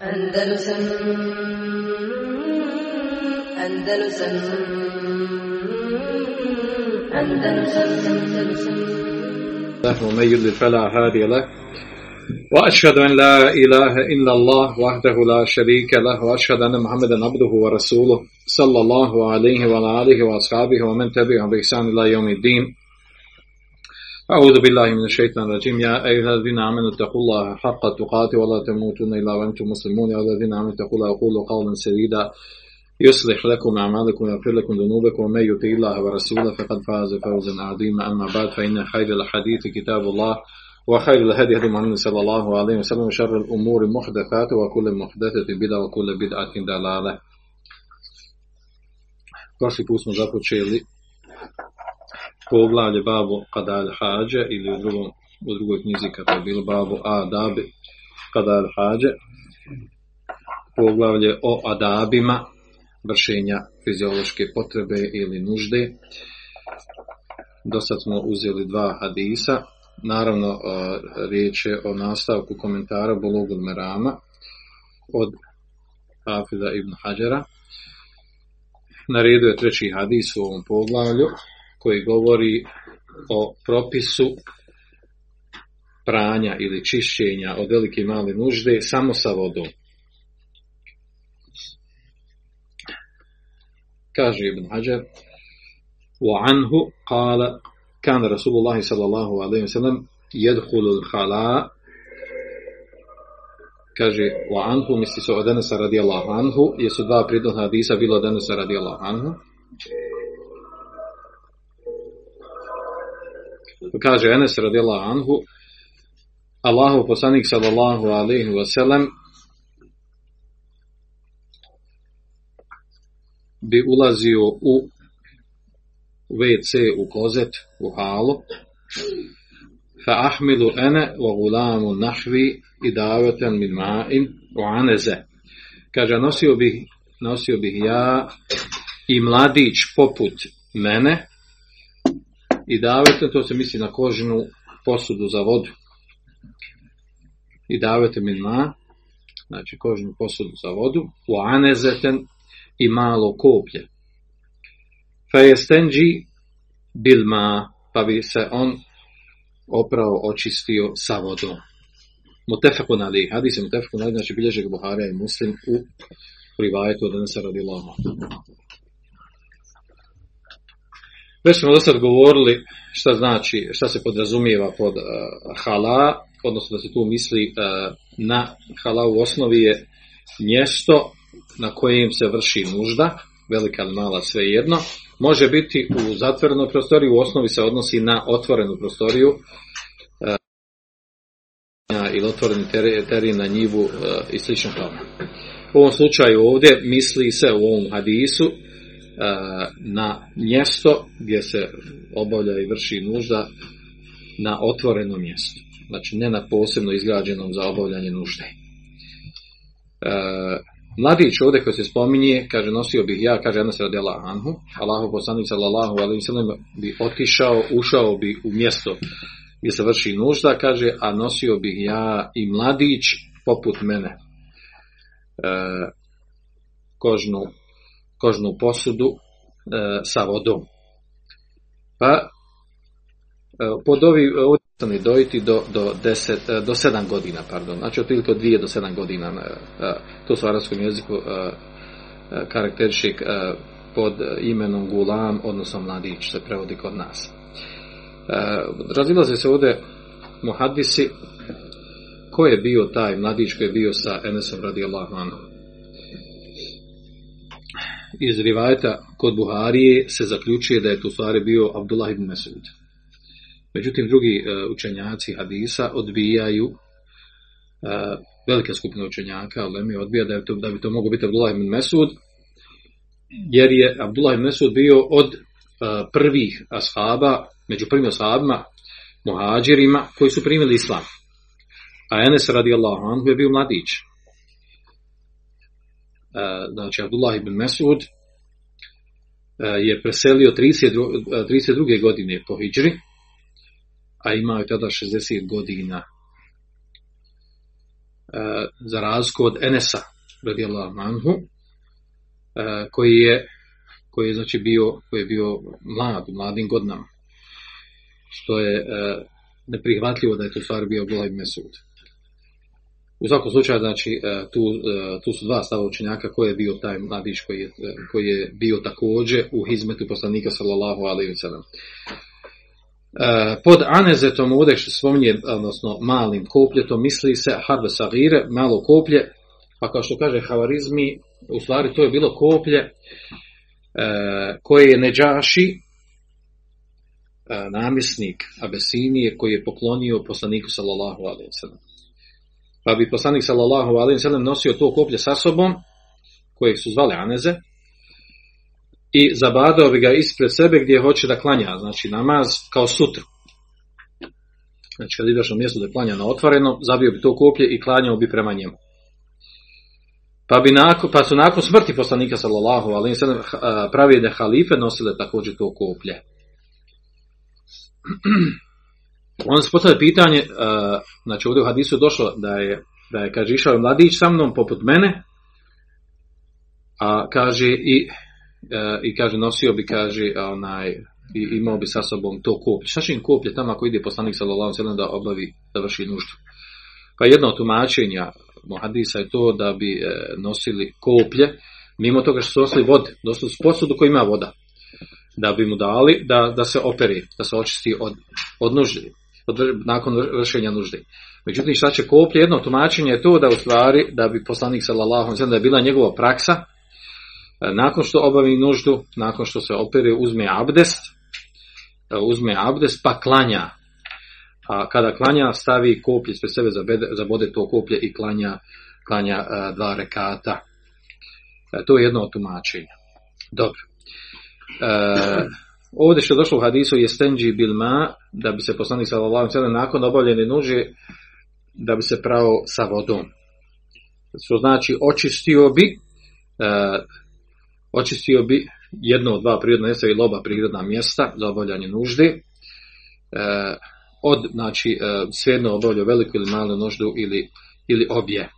Andalusam Andalusam Andalusam Andalusam له ومن يضلل فلا هادي له وأشهد أن لا إله إلا الله وحده لا شريك له وأشهد أن محمدا عبده ورسوله صلى الله عليه وعلى آله وأصحابه ومن تبعهم بإحسان إلى يوم الدين. أعوذ بالله من الشيطان الرجيم. يا أيها الذين آمنوا اتقوا الله حق تقاته ولا تموتن إلا وأنتم مسلمون. يا أيها الذين آمنوا اتقوا الله وقولوا قولا سديدا. يصلح لكم أعمالكم ويغفر لكم ذنوبكم. ومن يطع الله ورسوله فقد فاز فوزا عظيما. أما بعد فإن خير الحديث كتاب الله وخير الهدي هدي محمد صلى الله عليه وسلم وشر الأمور محدثات وكل محدثة بدعة وكل بدعة ضلالة. Prošli put smo započeli poglavlje babu Qadal Hađe ili u, drugom, u drugoj knjizi kada je bilo babu Adabi Qadal Hađe poglavlje o adabima vršenja fiziološke potrebe ili nužde. Do sad smo uzeli dva hadisa. Naravno, e, riječ je o nastavku komentara Bologul Merama od Hafida ibn Hađara. Na redu je treći hadis u ovom poglavlju koji govori o propisu pranja ili čišćenja od velike i male nužde samo sa vodom. kaže Ibn Hajar وعنه قال كان رسول الله صلى الله عليه وسلم يدخل الخلاء kaže وعنه misli se od Enesa radijallahu anhu jesu dva prijedloga hadisa bilo od Enesa radijallahu anhu kaže Enes radijallahu anhu Allahu poslanik sallallahu alaihi wasallam bi ulazio u WC u klozet, u halu, fa ahmilu ene wa gulamu nahvi i daveten min ma'in u aneze. Kaže, nosio bih, nosio bih ja i mladić poput mene i davete, to se misli na kožnu posudu za vodu. I davete min ma, znači kožnu posudu za vodu, u anezeten i malo koplje. Fejestenđi bilma, pa bi se on oprao očistio sa vodom. Mutefakun ali, hadis je mutefakun ali, znači bilježeg Buhara i Muslim u rivajetu od Anasa radijallahu Već smo do sad govorili šta znači, šta se podrazumijeva pod uh, hala, odnosno da se tu misli uh, na hala u osnovi je mjesto na kojem se vrši nužda, velika ili mala svejedno, može biti u zatvorenoj prostoriji, u osnovi se odnosi na otvorenu prostoriju e, ili otvoreni teren na njivu i slično tome. U ovom slučaju ovdje misli se u ovom hadisu na mjesto gdje se obavlja i vrši nužda na otvoreno mjesto. Znači ne na posebno izgrađenom za obavljanje nužde. Mladić ovdje koji se spominje, kaže, nosio bih ja, kaže, jedna se radila Anhu, Allahu poslanik sallallahu alaihi sallam bi otišao, ušao bi u mjesto gdje se vrši nužda, kaže, a nosio bih ja i mladić poput mene e, kožnu, kožnu posudu e, sa vodom. Pa e, pod ovi ni dojiti do, do, deset, do sedam godina, pardon, znači otprilike od dvije do sedam godina, to su u arabskom jeziku karakteriši pod imenom gulam, odnosno mladić, se prevodi kod nas. Razilaze se ovdje muhadisi, ko je bio taj mladić koji je bio sa Enesom radijallahu anhu? Iz rivajeta kod Buharije se zaključuje da je tu stvari bio Abdullah ibn Mesud. Međutim, drugi učenjaci hadisa odbijaju velika skupina učenjaka, ali mi odbija da, je to, da bi to moglo biti Abdullah ibn Mesud, jer je Abdullah ibn Mesud bio od prvih ashaba, među prvim ashabima, muhađirima, koji su primili islam. A Enes radijallahu anhu je bio mladić. Znači, Abdullah ibn Mesud je preselio 32, 32. godine po Hidžri, a imao je tada 60 godina. za razliku od Enesa, radijallahu anhu, e, koji je koji je znači bio, koji je bio mlad, u mladim godinama. Što je e, neprihvatljivo da je to stvar bio Abdullah ibn Mesud. U svakom slučaju, znači, e, tu, e, tu su dva stava učenjaka koji je bio taj mladić koji je, e, koji je bio također u hizmetu poslanika sallallahu alaihi wa. Pod anezetom ovdje što spominje, odnosno malim kopljetom, misli se harbe sagire, malo koplje, pa kao što kaže havarizmi, u stvari to je bilo koplje koje je Neđaši, namjesnik Abesinije, koji je poklonio poslaniku sallallahu alaihi wa pa bi poslanik sallallahu alejhi ve sellem nosio to koplje sa sobom kojeg su zvali Aneze i zabadao bi ga ispred sebe gdje hoće da klanja, znači namaz kao sutru. Znači kad ideš na mjesto da klanja na otvoreno, zabio bi to koplje i klanjao bi prema njemu. Pa, bi nakon, pa su nakon smrti poslanika sallallahu alejhi ve sellem pravide halife nosile također to koplje. Onda se postavlja pitanje, uh, znači ovdje u hadisu je došlo da je, da je kaže, išao mladić sa mnom poput mene, a kaže i, uh, i kaže, nosio bi, kaže, onaj, i imao bi sa sobom to koplje. Šta će im koplje tamo ako ide poslanik sallallahu alejhi da obavi, da vrši nuždu? Pa jedno od tumačenja hadisa je to da bi e, nosili koplje, mimo toga što su nosili vode, dosli su posudu koji ima voda, da bi mu dali da, da se operi, da se očisti od, od nakon vršenja nužde. Međutim, šta će koplje? Jedno tumačenje je to da u stvari, da bi poslanik sallallahu da je bila njegova praksa, e, nakon što obavi nuždu, nakon što se opere, uzme abdest, e, uzme abdest pa klanja. A kada klanja, stavi koplje sve sebe, zabode to koplje i klanja, klanja e, dva rekata. To je jedno od tumačenja. Dobro. Ovdje što je došlo u hadisu je stenđi bilma, da bi se poslanik sallallahu alejhi nakon obavljene nuže da bi se pravo sa vodom. Što znači očistio bi e, očistio bi jedno od dva prirodna mjesta ili oba prirodna mjesta za obavljanje nužde. E, od, znači, e, svejedno obavljao veliku ili malu nuždu ili, ili obje.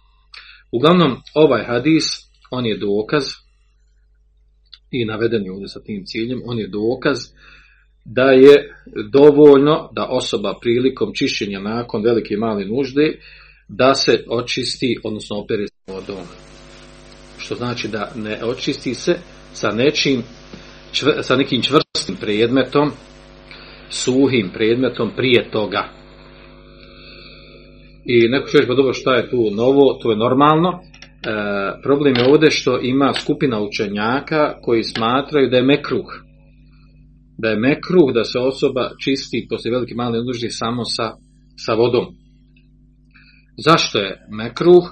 Uglavnom, ovaj hadis, on je dokaz i naveden je ovdje sa tim ciljem, on je dokaz da je dovoljno da osoba prilikom čišćenja nakon velike i male nužde da se očisti, odnosno opere vodom. Što znači da ne očisti se sa nečim sa nekim čvrstim predmetom, suhim predmetom prije toga. I neko će pa dobro, šta je tu novo, to je normalno, problem je ovdje što ima skupina učenjaka koji smatraju da je mekruh. Da je mekruh da se osoba čisti poslije velike male nužde samo sa, sa vodom. Zašto je mekruh?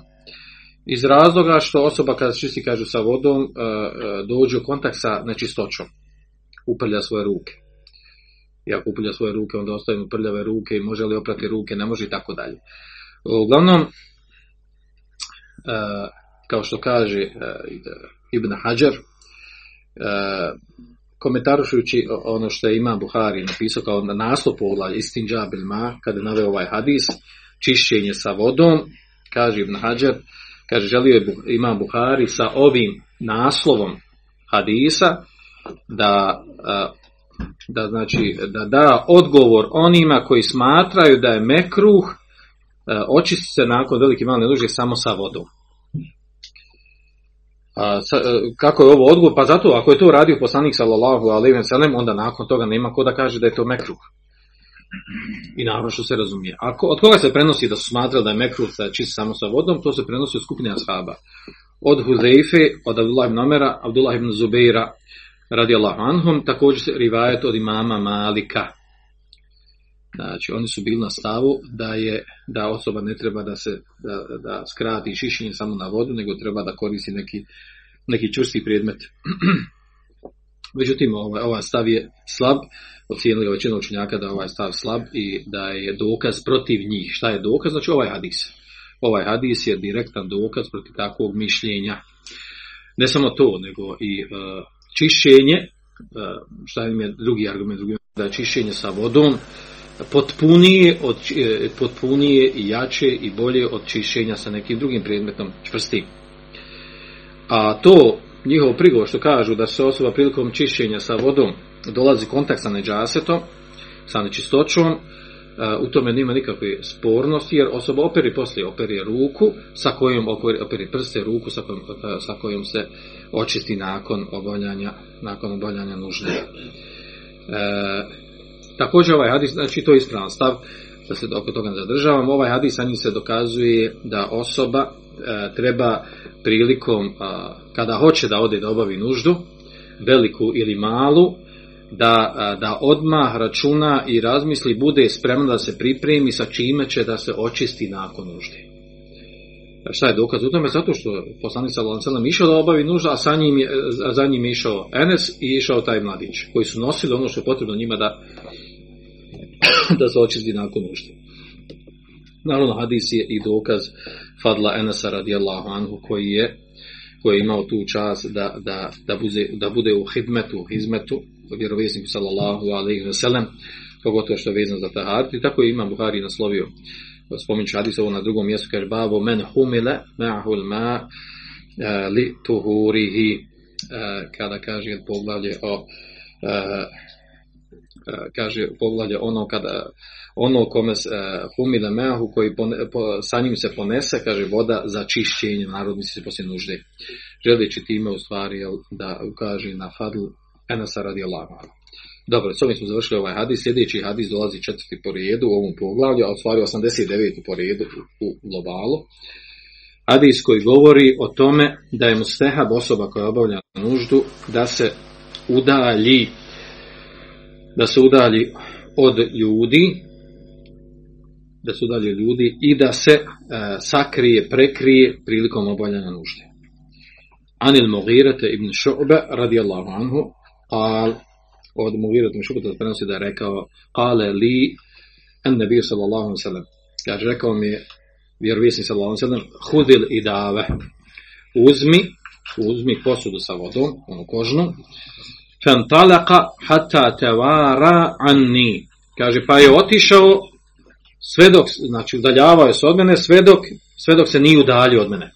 Iz razloga što osoba kada čisti kažu sa vodom e, e, dođe u kontakt sa nečistoćom. Uprlja svoje ruke. I ako uprlja svoje ruke, onda ostaje prljave ruke i može li oprati ruke, ne može i tako dalje. Uglavnom, kao što kaže uh, Ibn Hajar, uh, komentarušujući ono što je Imam Buhari napisao kao na naslov poglavlja Istin Džabil Ma, kada je naveo ovaj hadis, čišćenje sa vodom, kaže Ibn Hajar, kaže želio je Imam Buhari sa ovim naslovom hadisa da, da znači da da odgovor onima koji smatraju da je mekruh očisti se nakon velike male duže samo sa vodom. A, sa, e, kako je ovo odgovor? Pa zato, ako je to radio poslanik sallallahu alejhi ve sellem, onda nakon toga nema ko da kaže da je to mekruh. I naravno što se razumije. Ako, od koga se prenosi da su smatrali da je mekruh da čist samo sa vodom, to se prenosi od skupine ashaba. Od Huzeife, od Abdullah ibn Omera, Abdullah ibn Zubeira, radijallahu anhum, također se rivajet od imama Malika. Znači, oni su bili na stavu da je da osoba ne treba da se da, da skrati šišenje samo na vodu, nego treba da koristi neki, neki čvrsti predmet. Međutim, ovaj, ovaj stav je slab, ocijenili ga većina učenjaka da je ovaj stav slab i da je dokaz protiv njih. Šta je dokaz? Znači ovaj hadis. Ovaj hadis je direktan dokaz protiv takvog mišljenja. Ne samo to, nego i uh, čišćenje, uh, šta im je drugi argument, drugi, da je čišćenje sa vodom, potpunije, od, e, potpunije i jače i bolje od čišćenja sa nekim drugim predmetom čvrstim. A to njihov prigovor što kažu da se osoba prilikom čišćenja sa vodom dolazi kontakt sa neđasetom, sa nečistoćom, u tome nema nikakve spornosti, jer osoba operi poslije operi ruku, sa kojom operi, operi prste ruku, sa kojom, sa kojom se očisti nakon obavljanja, nakon obavljanja nužde. E, također ovaj hadis, znači to je ispravan stav, da se oko toga ne zadržavam, ovaj hadis sa njim se dokazuje da osoba e, treba prilikom, kada hoće da ode da obavi nuždu, veliku ili malu, da, da odmah računa i razmisli, bude spremna da se pripremi sa čime će da se očisti nakon nužde. Šta je dokaz u tome? Zato što poslanik sallallahu išao da obavi nuždu, a sa njim za njim je išao Enes i išao taj mladić, koji su nosili ono što je potrebno njima da, da se očisti nakon nužde. Naravno, hadis je i dokaz Fadla Enesa radijallahu anhu koji je koji je imao tu čast da, da, da, bude, da bude u hidmetu, hizmetu, vjerovjesniku sallallahu alaihi wa sallam, pogotovo što je vezano za taharat. I tako je Imam Buhari naslovio, spominjući hadis ovo na drugom mjestu, kaže babo men humile ma'hul ma e, li tuhurihi, e, kada kaže poglavlje o e, kaže poglavlje ono kada ono kome humile mehu koji sa njim se ponese kaže voda za čišćenje narodni se poslije nužde želeći time u stvari da ukaže na fadl Enasa radi Dobro, s ovim smo završili ovaj hadis. Sljedeći hadis dolazi četvrti po redu u ovom poglavlju, a u stvari 89. po redu u, u globalu. Hadis koji govori o tome da je mustehab osoba koja obavlja nuždu da se udalji da se udalji od ljudi da se udalji od ljudi i da se e, sakrije, prekrije prilikom obavljanja nužde. Anil Mugirate ibn Šu'be radijallahu anhu kal, od Mugirate ibn Šu'be prenosi da je rekao qale li en nebiju sallallahu alaihi sallam kaže rekao mi je vjerovisni sallallahu alaihi sallam hudil i dave uzmi uzmi posudu sa vodom, onu kožnu fantalaka hatta tevara anni kaže pa je otišao sve dok, znači udaljavao je se od mene sve dok, sve dok se nije udaljio od mene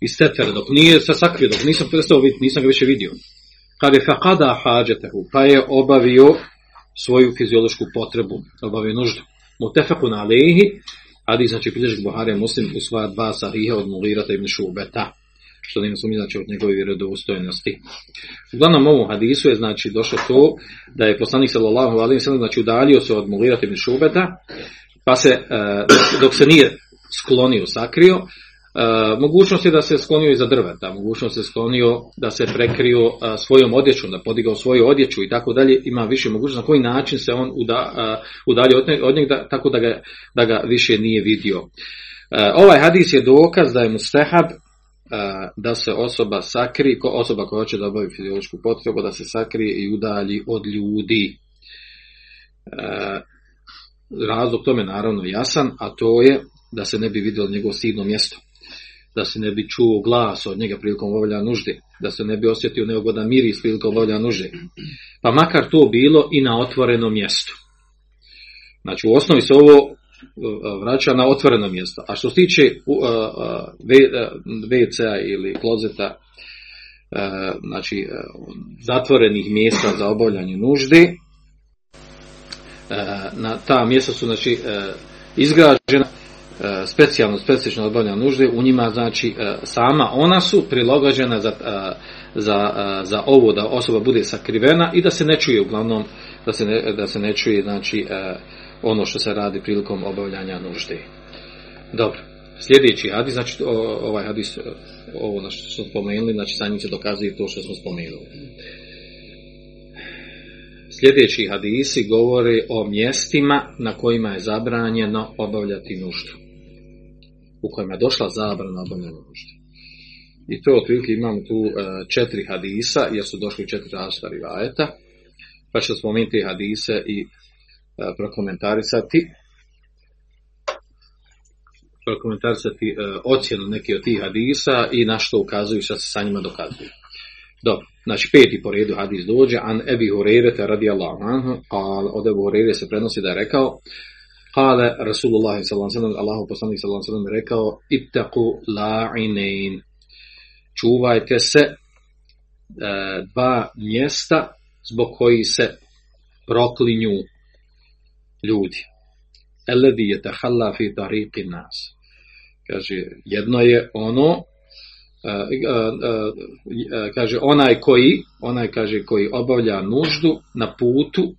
iz setere, dok nije se sakrio, dok nisam prestao vidjeti, nisam ga više vidio. Kad je faqada hađetehu, pa je obavio svoju fiziološku potrebu, obavio nuždu. Mutefakun alehi, adi znači bilježnik Buhari muslim u sva dva sahiha od Mulirata ibn Šubeta, što nema sumnje znači od njegove vjerodostojnosti. Uglavnom ovom hadisu je znači došlo to da je poslanik sallallahu alejhi ve znači udalio se od Mulirata ibn Šubeta, pa se e, dok se nije sklonio, sakrio, E, mogućnost je da se sklonio iza drveta, mogućnost je sklonio da se prekrio e, svojom odjećom, da podigao svoju odjeću i tako dalje, ima više mogućnosti na koji način se on uda, e, udalje od, njega, tako da ga, da ga više nije vidio. Ovaj hadis je dokaz da je mustehab da se osoba sakri, osoba koja hoće da obavi fiziološku potrebu, da se sakrije i udalji od ljudi. Razlog tome naravno jasan, a to je da se ne bi vidio njegovo stidno mjesto da se ne bi čuo glas od njega prilikom obavljanja nužde, da se ne bi osjetio neugodan miris prilikom obavljanja nužde. Pa makar to bilo i na otvorenom mjestu. Znači u osnovi se ovo vraća na otvoreno mjesto. A što se tiče uh, uh, WC-a ili klozeta, znači zatvorenih mjesta za obavljanje nužde, na ta mjesta su znači izgrađena E, specijalno, specifično obavljanja nužde, u njima znači e, sama ona su prilagođena za, e, za, za ovo da osoba bude sakrivena i da se ne čuje uglavnom, da se ne, da se ne čuje znači ono što se radi prilikom obavljanja nužde. Dobro. Sljedeći hadis, znači ovaj hadis, ovo na što smo spomenuli, znači sa njim se dokazuje to što smo spomenuli. Sljedeći hadisi govore o mjestima na kojima je zabranjeno obavljati nuždu u kojima je došla zabrana obavljanja nužde. I to otprilike imamo tu e, četiri hadisa, jer su došli četiri različita rivajeta, pa ću spomenuti hadise i prokomentarisati prokomentarisati e, ocjenu neki od tih hadisa i na što ukazuju što se sa njima dokazuje. Dobro, znači peti po redu hadis dođe, an Ebi Hureyre radijallahu anhu, a od Ebu Hureyre se prenosi da je rekao, Kale Rasulullah sallallahu Allahu poslanik alejhi rekao ittaqu la'inain. Čuvajte se e, dva mjesta zbog koji se proklinju ljudi. Eledi je tahalla fi tariqi nas. Kaže, jedno je ono e, e, e, kaže onaj koji onaj kaže koji obavlja nuždu na putu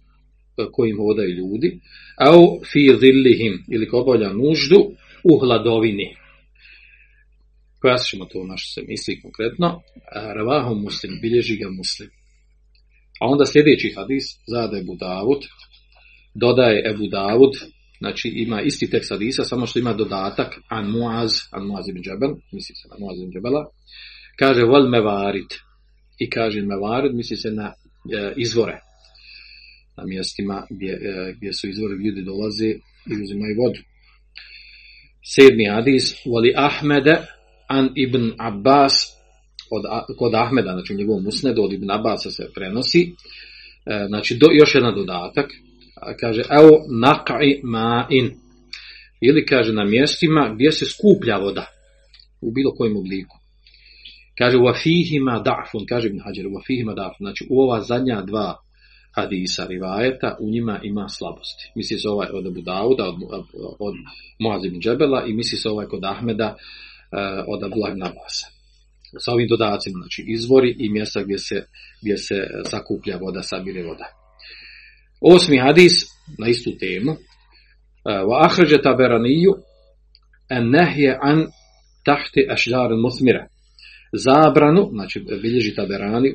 kojim hodaju ljudi au fi zillihim ili ko obavlja nuždu u hladovini pojasnit ćemo to naš se misli konkretno ravahu muslim, bilježi ga muslim a onda sljedeći hadis zada Ebu Davud dodaje Ebu Davud znači ima isti tekst hadisa, samo što ima dodatak an Muaz, an Muaz ibn Džebel, misli se na Muaz ibn Džebela, kaže vol mevarit i kaže mevarit, misli se na e, izvore, na mjestima gdje, e, gdje su izvori ljudi dolaze i uzimaju vodu. Sedmi hadis, voli Ahmede an ibn Abbas, od, kod Ahmeda, znači u njegovom musnedu, od ibn Abbasa se prenosi, e, znači do, još jedan dodatak, kaže evo naqi ma'in ili kaže na mjestima gdje se skuplja voda u bilo kojem obliku. Kaže u afihima da'fun, kaže Ibn Hajar, u afihima da'fun, znači u ova zadnja dva hadisa rivajeta, u njima ima slabosti. Misli se ovaj od Abu Dauda, od, od Muaz ibn Džebela i misli se ovaj kod Ahmeda uh, od Abdullah ibn. Sa ovim dodacima, znači izvori i mjesta gdje se, gdje se sakuplja voda, sabire voda. Osmi hadis na istu temu. Wa ahrađe taberaniju en nehje an tahti ašđar musmira. Zabranu, znači bilježi taberani,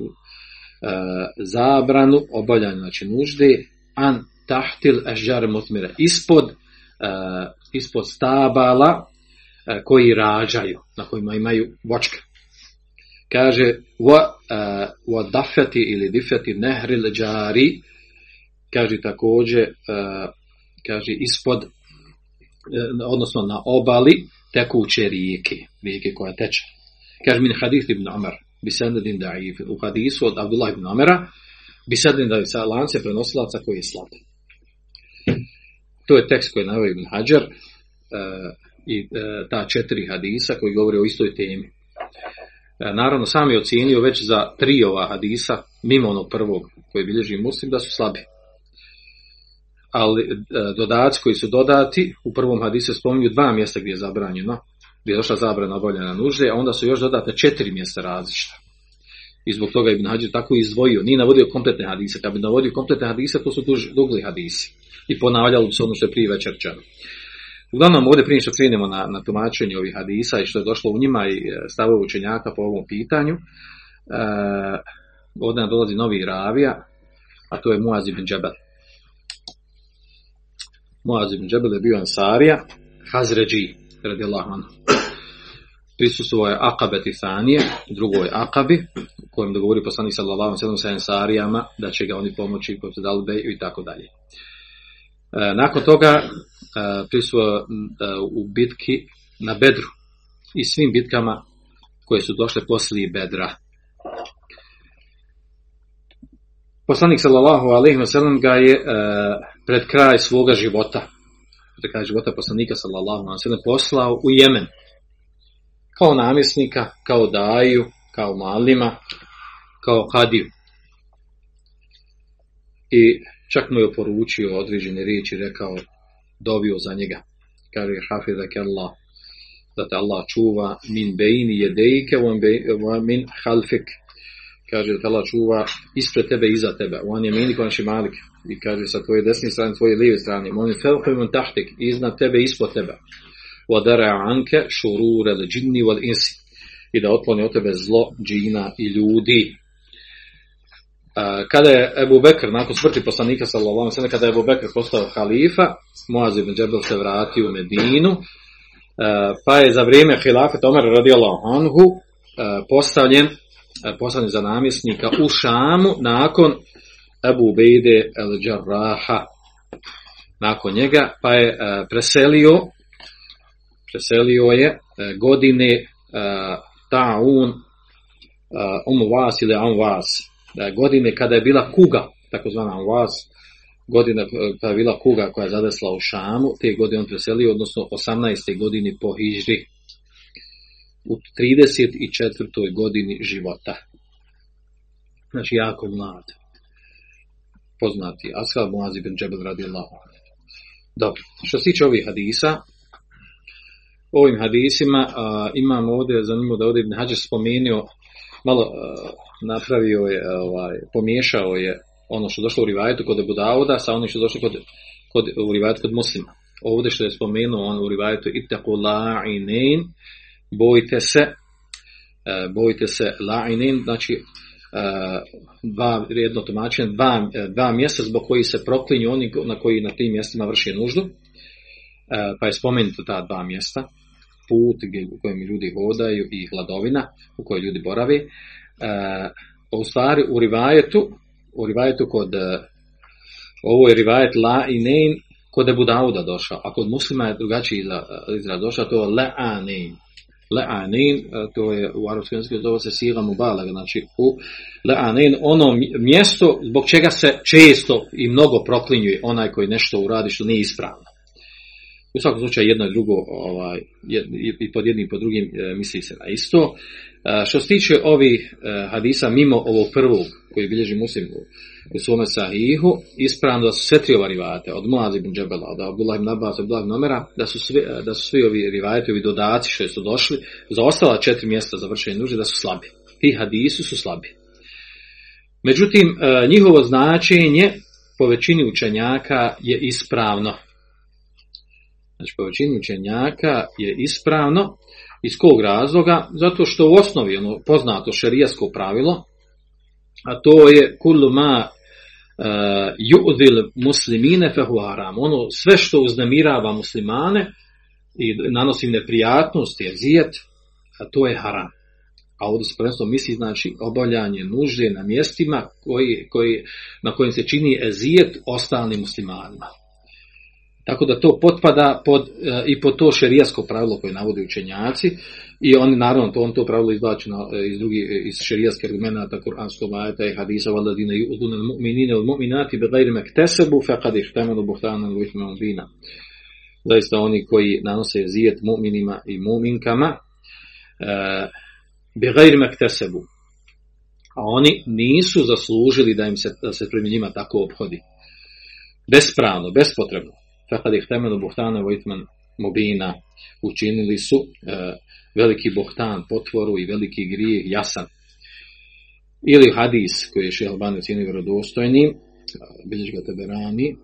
zabranu obavljanja, znači nužde, an tahtil ašđar musmira. Ispod, ispod stabala koji rađaju, na kojima imaju vočke. Kaže, wa, wa dafeti ili difeti nehril džari, kaže također, kaže ispod, odnosno na obali tekuće rijeke, rijeke koja teče. Kaže min hadith ibn bi senedin da'if, u hadisu od Abdullah ibn Umara, bi senedin da sa lance prenosilaca koji je slab. To je tekst koji je naveo ibn Hajar i ta četiri hadisa koji govore o istoj temi. Naravno, sam je ocijenio već za tri ova hadisa, mimo onog prvog koji bilježi muslim, da su slabi ali e, dodaci koji su dodati u prvom hadisu spominju dva mjesta gdje je zabranjeno, gdje je došla zabrana obavljena nužde, a onda su još dodate četiri mjesta različita. I zbog toga Ibn Hađir tako izdvojio, nije navodio kompletne hadise. Kad bi navodio kompletne hadise, to su duž, dugli hadisi. I ponavljalo se ono što je prije večerčano. Uglavnom, ovdje prije što krenemo na, na tumačenje ovih hadisa i što je došlo u njima i e, stavove učenjaka po ovom pitanju, e, ovdje nam dolazi novi ravija, a to je Muaz ibn Džabal. Muaz ibn Džebel je bio Ansarija, Hazređi, radijallahu anhu. Prisustuo je Akabe Tisanije, drugoj Akabi, u kojem dogovori poslanik sallallahu alejhi ve sa Ansarijama da će ga oni pomoći dali beju i tako dalje. E, nakon toga e, prisustuo e, u bitki na Bedru i svim bitkama koje su došle poslije Bedra. Poslanik sallallahu alejhi ve sellem ga je e, pred kraj svoga života, pred kraj života poslanika sallallahu alejhi ve poslao u Jemen. Kao namjesnika, kao daju, kao malima, kao hadiju. I čak mu je poručio određene riječi, rekao, dovio za njega. Kaže, hafizak Allah, da te Allah čuva min bejni jedejke, min halfik, kaže da te Allah čuva ispred tebe i iza tebe. On je mini konši malik. I kaže sa tvoje desne strane, tvoje lijeve strane. On je felhojman tahtik, iznad tebe, ispod tebe. Wadara anke šurure le džinni wal insi. I da otkloni od tebe zlo džina i ljudi. Kada je Ebu Bekr, nakon smrti poslanika sallallahu alejhi kada je Ebu Bekr postao halifa, Muaz ibn Džebel se vratio u Medinu, pa je za vrijeme hilafeta Omer radijallahu anhu postavljen poslani za namjesnika u Šamu nakon Ebu Bejde el Džarraha nakon njega pa je e, preselio preselio je e, godine e, Ta'un Um Vas ili Am Vas da godine kada je bila kuga, takozvana vas, godina e, kada je bila kuga koja je zadesla u Šamu, te godine on preselio, odnosno 18. godini po Hižri, u 34. godini života. Znači, jako mlad. Poznati. Ashab Muazi bin Džebel radi Dobro, što se tiče ovih hadisa, ovim hadisima a, imamo ovdje, zanimljivo da ovdje Ibn Hađar spomenuo, malo a, napravio je, ovaj, pomiješao je ono što došlo u rivajetu kod Abu Dauda sa onim što došlo kod, kod, u rivajetu kod muslima. Ovdje što je spomenuo on u rivajetu ittaku la'inin, bojite se, e, bojite se la'inin, znači e, dva, jedno tumačenje, dva, dva mjesta zbog koji se proklinju oni na koji na tim mjestima vrši nuždu, e, pa je spomenuto ta dva mjesta, put u kojem ljudi hodaju i hladovina u kojoj ljudi boravi. U stvari u rivajetu, u rivajetu kod ovo je rivajet la i nein kod Ebu Dauda došao, a kod muslima je drugačiji izraz došao, to je la a nein le'anin, to je u arapskom jeziku zove se sila mubalaga, znači u le'anin, ono mjesto zbog čega se često i mnogo proklinjuje onaj koji nešto uradi što nije ispravno. U svakom slučaju jedno i drugo, ovaj, i pod jednim i pod drugim e, misli se na isto. E, što se tiče ovih e, hadisa, mimo ovog prvog koji bilježi muslim u svome sahihu, ispravno da su sve tri ova rivajate, od Muaz ibn Džebela, od Abdullah ibn Abbas, Abdullah ibn da su, svi, da su svi ovi rivajati, ovi dodaci što su došli, za ostala četiri mjesta za vršenje nužde, da su slabi. Ti hadisi su slabi. Međutim, njihovo značenje po većini učenjaka je ispravno. Znači, po većini učenjaka je ispravno. Iz kog razloga? Zato što u osnovi ono poznato šerijasko pravilo, a to je kullu ma ju'dil muslimine fehu haram. Ono sve što uznemirava muslimane i nanosi neprijatnosti je zijet, a to je haram. A ovdje se prvenstveno misli znači obavljanje nužde na mjestima koji, koji, na kojim se čini ezijet ostalim muslimanima. Tako da to potpada pod, e, i pod to šerijasko pravilo koje navode učenjaci i oni naravno to on to pravilo izvlači na, e, iz drugi e, iz šerijaskih argumenata kuranskog ajeta i hadisa valadina yu'duna al-mu'minina wal mu'minati bighayri ma iktasabu faqad ihtamalu buhtanan wa ithman mubina. Zaista oni koji nanose zijet mu'minima i mu'minkama e, bighayri ma iktasabu a oni nisu zaslužili da im se da se prema njima tako obhodi. Bespravno, bespotrebno fakad ih temenu buhtana vojtman mobina učinili su e, veliki bohtan, potvoru i veliki grijeh jasan. Ili hadis koji je še Albani cijeni vjerodostojni, biljež ga teberani,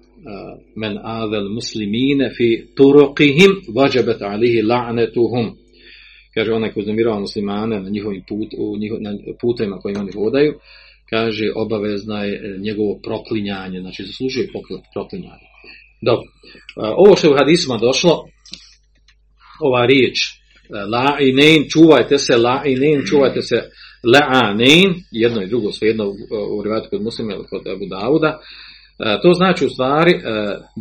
men avel muslimine fi turuqihim vađabet alihi la'netuhum. Kaže onaj ko uznamirava muslimane na njihovim put, u njihov, na putima kojima oni hodaju, kaže obavezna je njegovo proklinjanje, znači zaslužuje proklinjanje. Dobro. Ovo što je u hadisma došlo, ova riječ la i nein, čuvajte se, la i nein, čuvajte se la nein, jedno i drugo, sve jedno u rivatu kod muslima ili kod Abu Dauda, to znači u stvari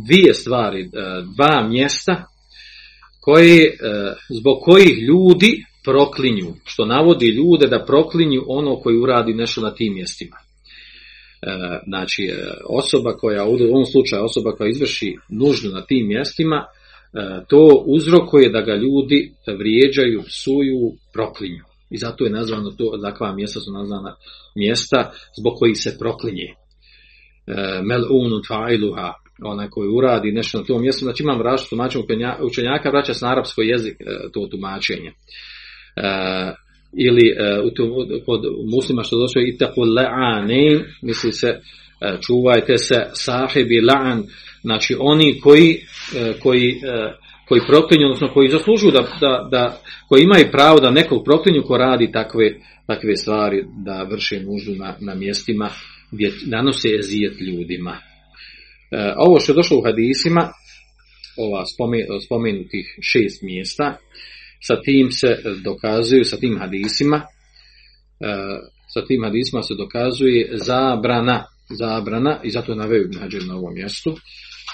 dvije stvari, dva mjesta koji, zbog kojih ljudi proklinju, što navodi ljude da proklinju ono koji uradi nešto na tim mjestima. Znači, osoba koja, u ovom slučaju osoba koja izvrši nužno na tim mjestima, to uzrokuje da ga ljudi vrijeđaju, psuju, proklinju. I zato je nazvano to, takva mjesta su nazvana mjesta zbog kojih se proklinje. Mel'unu fa'iluha, onaj koji uradi nešto na tom mjestu, znači imam različito tumačenje učenjaka, vraća se na arapsko jezik to tumačenje ili uh, kod muslima što došlo i tako la'anin, misli se uh, čuvajte se sahibi la'an, znači oni koji, uh, koji, koji proklinju, odnosno koji zaslužuju da, da, da, koji imaju pravo da nekog proklinju ko radi takve, takve stvari, da vrše nuždu na, na mjestima gdje nanose ezijet ljudima. Uh, ovo što je došlo u hadisima, ova spomenutih šest mjesta, sa tim se dokazuju, sa tim hadisima, sa tim hadisima se dokazuje zabrana, zabrana, i zato je Ibn na ovom mjestu,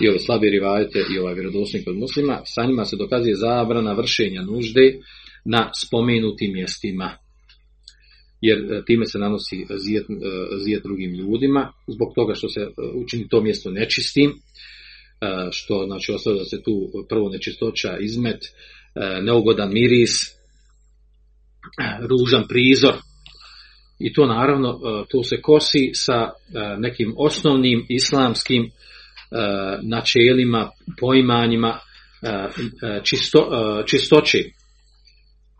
i ove slabi rivajete i ovaj vjerodosnik od muslima, sa njima se dokazuje zabrana vršenja nužde na spomenutim mjestima. jer e, time se nanosi zijet, zijet drugim ljudima, zbog toga što se učini to mjesto nečistim, što znači ostavlja se tu prvo nečistoća, izmet, neugodan miris, ružan prizor, i to naravno, to se kosi sa nekim osnovnim islamskim načelima, poimanjima čisto, čistoći.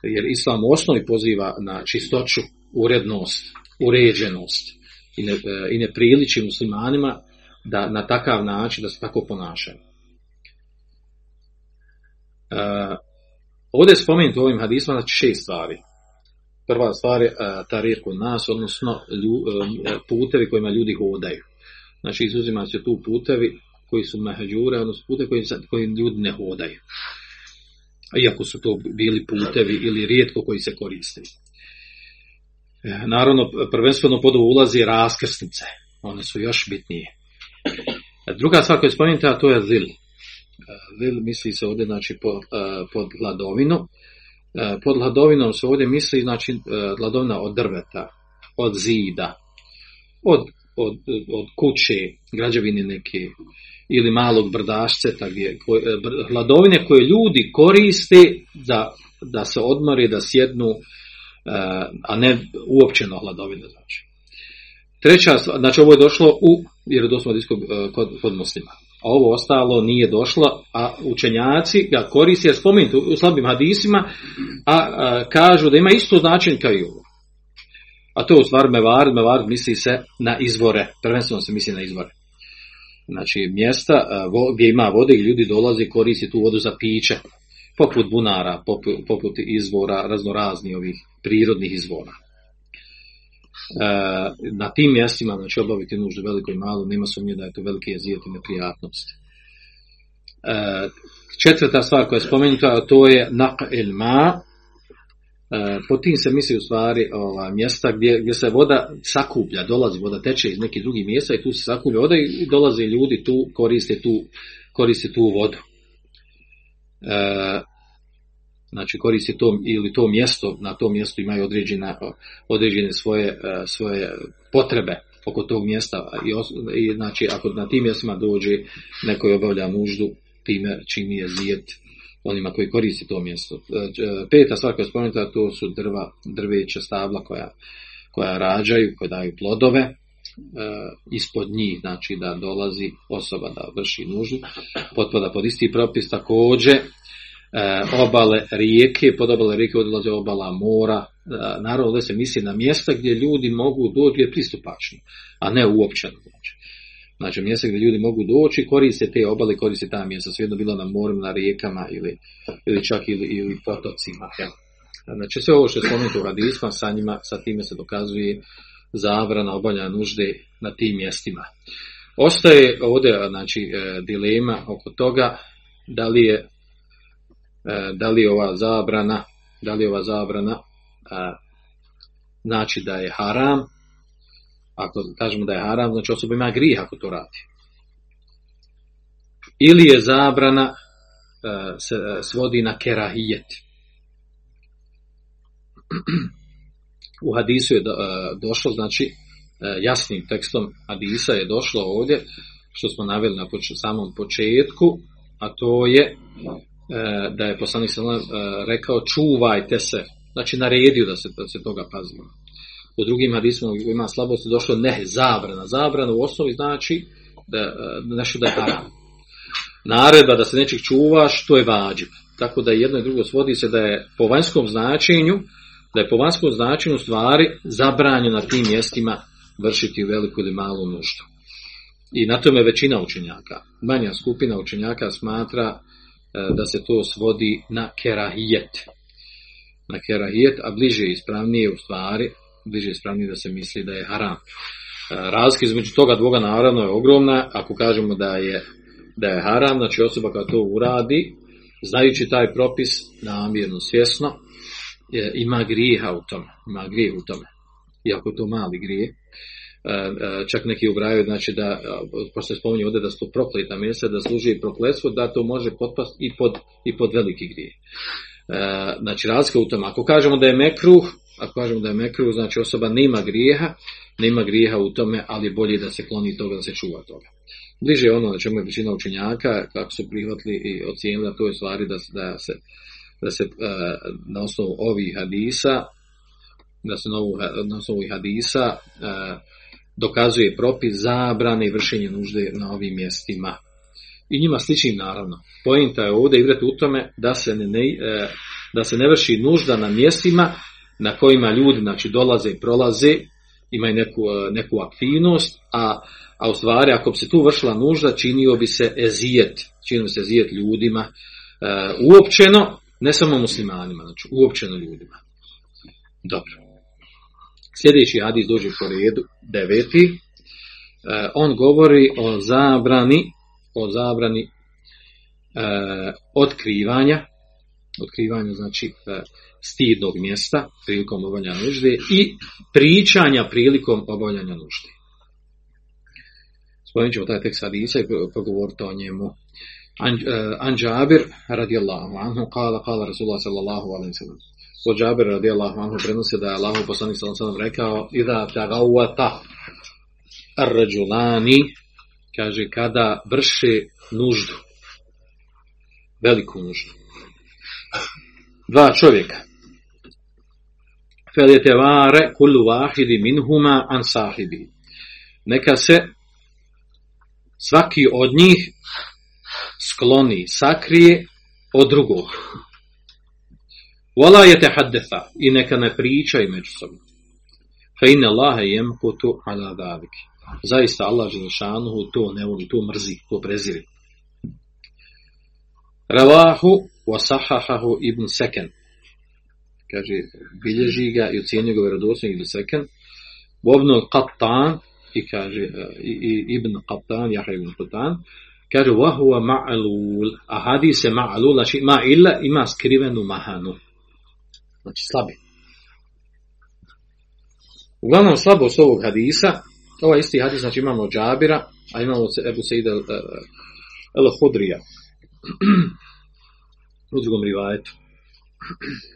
Jer islam u osnovi poziva na čistoću urednost, uređenost i ne, e, i ne priliči muslimanima da na takav način da se tako ponašaju. Ovdje je spomenuto u ovim hadisma znači šest stvari. Prva stvar je e, tarir kod nas, odnosno e, putevi kojima ljudi hodaju. Znači izuzima se tu putevi koji su mehađure, odnosno putevi koji, koji ljudi ne hodaju. Iako su to bili putevi ili rijetko koji se koriste. E, naravno, prvenstveno pod ulazi raskrsnice. One su još bitnije. Druga stvar koja je spomenuta, to je zil. E, zil misli se ovdje znači, pod, pod hladovinu. Pod hladovinom se ovdje misli znači, hladovina od drveta, od zida, od, od, od kuće, građevine neke, ili malog brdašceta, gdje, hladovine koje ljudi koriste da, da se odmori, da sjednu, a ne uopćeno hladovine znači. Treća, znači ovo je došlo u vjerodostojnom disku kod, kod muslima. A ovo ostalo nije došlo, a učenjaci ga koriste, spomenuti u slabim hadisima, a, a, kažu da ima isto značenje kao i ovo. A to je u stvari mevar, mevar misli se na izvore, prvenstveno se misli na izvore. Znači mjesta gdje ima vode i ljudi dolazi koristi tu vodu za piće, poput bunara, poput, poput izvora, raznorazni ovih prirodnih izvora. E, na tim mjestima, znači obaviti nuždu veliko i malo, nema sumnje da je to veliki jezijet i neprijatnost. E, četvrta stvar koja je spomenuta, to je naq il ma, E, po tim se misli u stvari ova, mjesta gdje, gdje se voda sakuplja, dolazi voda teče iz nekih drugih mjesta i tu se sakuplja voda i dolaze ljudi tu, koriste tu, koriste tu vodu. E, znači koristi to ili to mjesto, na tom mjestu imaju određene, određene svoje, e, svoje potrebe oko tog mjesta i, i znači ako na tim mjestima dođe neko obavlja nuždu, time čini je zijet onima koji koristi to mjesto. E, peta stvar koja je spomenuta, to su drva, drveća stabla koja, koja rađaju, koja daju plodove, e, ispod njih, znači da dolazi osoba da vrši nuždu, potpada pod isti propis, također e, obale rijeke, pod obale rijeke odlaze obala mora, naravno da se misli na mjesta gdje ljudi mogu doći je pristupačno, a ne uopćeno. Znači. Znači mjesta gdje ljudi mogu doći, koriste te obale, koriste ta mjesta, svejedno bilo na morima, na rijekama ili, ili čak ili, ili potocima. Ja. Znači sve ovo što je spomenuto u hadisma, sa njima, sa time se dokazuje zabrana obavljanja nužde na tim mjestima. Ostaje ovdje znači, e, dilema oko toga da li je, e, da li ova zabrana, da li ova zabrana znači da je haram ako kažemo da je haram, znači osoba ima grijeh ako to radi. Ili je zabrana e, se e, svodi na kerahijet. U hadisu je do, e, došlo, znači e, jasnim tekstom hadisa je došlo ovdje, što smo naveli na samom početku, a to je e, da je poslanik sallam e, rekao čuvajte se, znači naredio da se, da se toga pazimo u drugim hadisima ima slabosti došlo ne zabrana. Zabrana u osnovi znači da, da nešto da je haram. Naredba da se nečeg čuvaš, to je vađib. Tako da jedno i drugo svodi se da je po vanjskom značenju, da je po vanjskom značenju stvari zabranjeno na tim mjestima vršiti veliku ili malu nuždu. I na tome većina učenjaka, manja skupina učenjaka smatra da se to svodi na kerahijet. Na kerahijet, a bliže ispravnije u stvari bliže ispravnije da se misli da je haram. Razlika između toga dvoga naravno je ogromna, ako kažemo da je, da je haram, znači osoba koja to uradi, znajući taj propis namjerno, svjesno, je, ima grijeha u tome, ima grijeh u tome, iako to mali grijeh. Čak neki ubrajaju, znači da, pošto se spominje ovdje da su prokleta mjesta, da služi i prokletstvo, da to može potpasti i pod, i pod veliki grijeh. Znači razlika u tome, ako kažemo da je mekruh, ako kažemo da je mekruh, znači osoba nema grijeha, nema grijeha u tome, ali je bolje da se kloni toga, da se čuva toga. Bliže je ono na čemu je većina učenjaka, kako su prihvatili i ocijenili, to je stvari da, da se, da se e, na osnovu ovih hadisa, da se na, ovu, na osnovu hadisa e, dokazuje propis zabrane i vršenje nužde na ovim mjestima. I njima sličnim naravno. Pojenta je ovdje igrati u tome da se ne, ne, e, da se ne vrši nužda na mjestima na kojima ljudi znači, dolaze i prolaze, imaju neku, e, neku aktivnost, a, a u stvari ako bi se tu vršila nužda, činio bi se ezijet, činio bi se ezijet ljudima, e, uopćeno, ne samo muslimanima, znači uopćeno ljudima. Dobro. Sljedeći hadis dođe po redu, deveti, e, on govori o zabrani, o zabrani e, otkrivanja, otkrivanja znači e, stidnog mjesta prilikom obavljanja nužde i pričanja prilikom obavljanja nužde. Spomenut ćemo taj tekst hadisa i pogovoriti o njemu. An Džabir radijallahu anhu kala kala Rasulullah sallallahu alaihi sallam od Džabira radi Allahu anhu prenosi da je Allah poslanik sallallahu rekao Ida tagawata arređulani kaže kada vrše nuždu veliku nuždu. Dva čovjeka. Feljetevare kullu vahidi minhuma an sahibi. Neka se svaki od njih skloni, sakrije od drugog. وَلَا يَتَحَدَّثَ I neka ne pričaju međusobno. فَإِنَّ اللَّهَ يَمْكُتُ عَلَى ذَلِكِ Zaista Allah Želešanuhu to ne voli, to mrzi, to preziri. Ravahu wa sahahahu ibn Seken kaže, bilježi ga i ocjenjuje ga vjerodostojno ibn Seken, Obnu Qattan, i kaže, ibn Qattan, Jaha ibn Qattan, kaže, wahuwa ma'alul, a hadis je ma'alul, znači ma'ila ima skrivenu mahanu. Znači slabi. Uglavnom slabost ovog hadisa, ovaj isti hadis, znači imamo Džabira, a imamo Ebu Seida El Hudrija. U drugom rivajetu.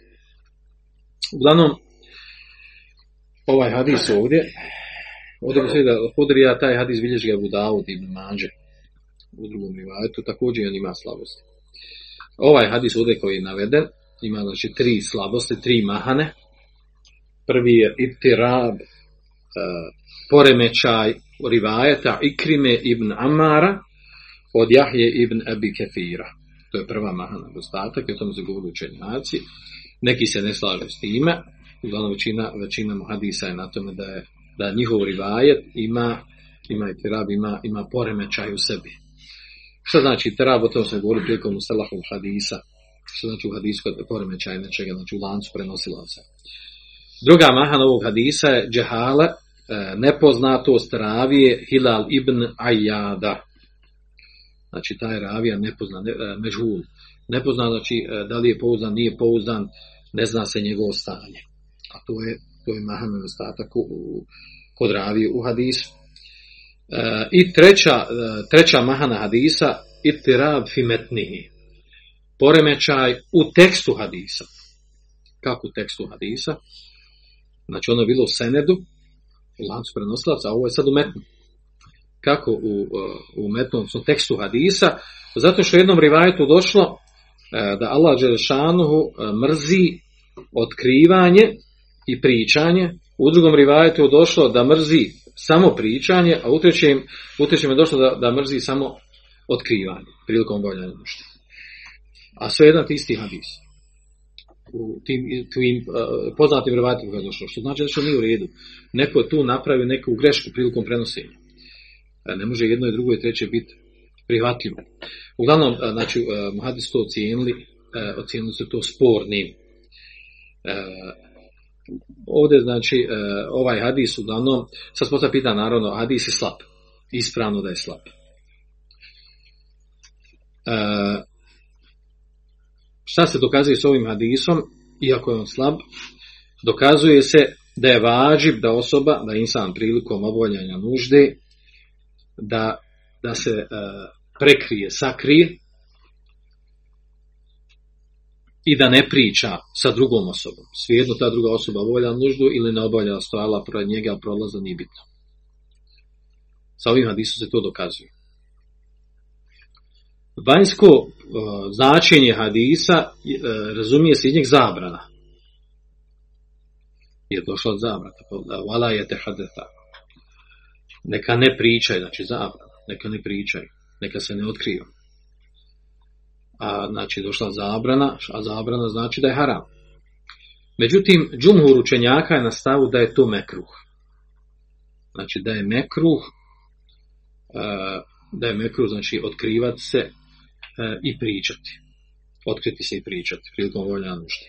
Uglavnom, ovaj hadis ovdje, ovdje se da Hudrija, taj hadis bilježi ga Budavud ibn Mađe u drugom rivajetu, također on ima slabosti. Ovaj hadis ovdje koji je naveden, ima znači tri slabosti, tri mahane. Prvi je itirab, uh, poremećaj rivajeta Ikrime ibn Amara od Jahje ibn Abi Kefira. To je prva mahana dostatak, o tom se govori učenjaci. Neki se ne slažu s time, uglavnom većina, većina hadisa je na tome da je da njihov rivajet ima ima i terab, ima, ima poremećaj u sebi. Što znači terab, o tom se govori prilikom u selahom hadisa. Što znači u hadisu kod poremećaj nečega, znači u lancu prenosila se. Druga mahana ovog hadisa je džehale, nepoznatost ravije Hilal ibn Ajada. Znači taj ravija nepoznan, ne, mežhul. Nepoznan, znači da li je pouzdan, nije pouzdan, ne zna se njegovo stanje. A to je, to je mahan nedostatak u, kod ravije u hadisu. E, I treća, treća mahana hadisa, itirab fimetnihi. Poremećaj u tekstu hadisa. Kako u tekstu hadisa? Znači ono je bilo u senedu, u lancu prenosilaca, a ovo je sad u metnu. Kako u, u metnom tekstu hadisa? Zato što u jednom rivajetu došlo da Allah Đelešanuhu mrzi otkrivanje i pričanje. U drugom rivajetu došlo da mrzi samo pričanje, a u trećem, u trećem je došlo da, da mrzi samo otkrivanje prilikom obavljanja nužde. A sve jedan isti hadis. U tim, tim uh, poznatim rivajetima je došlo. Što znači da što nije u redu. Neko je tu napravio neku grešku prilikom prenosenja. Ne može jedno i drugo i treće biti prihvatljivo. Uglavnom, znači, muhadis to ocijenili, ocijenili su to spornim. Ovdje, znači, ovaj hadis uglavnom, sad smo se pita naravno, hadis je slab. Ispravno da je slab. Šta se dokazuje s ovim hadisom, iako je on slab, dokazuje se da je važib da osoba, da insan prilikom obavljanja nužde, da, da se uh, prekrije, sakrije i da ne priča sa drugom osobom. Svijedno ta druga osoba obavlja nuždu ili ne obavlja stojala pored njega, prolaza nije bitno. Sa ovim hadisom se to dokazuje. Vanjsko uh, značenje hadisa uh, razumije se iz njeg zabrana. Je došla od zabrata. Vala je te hadeta. Neka ne pričaj, znači zabrana. Neka ne pričaj. Neka se ne otkriju. A znači došla zabrana, a zabrana znači da je haram. Međutim, džumhur učenjaka je na stavu da je to mekruh. Znači da je mekruh, da je mekruh, znači otkrivati se i pričati. Otkriti se i pričati prilikom volja nužde.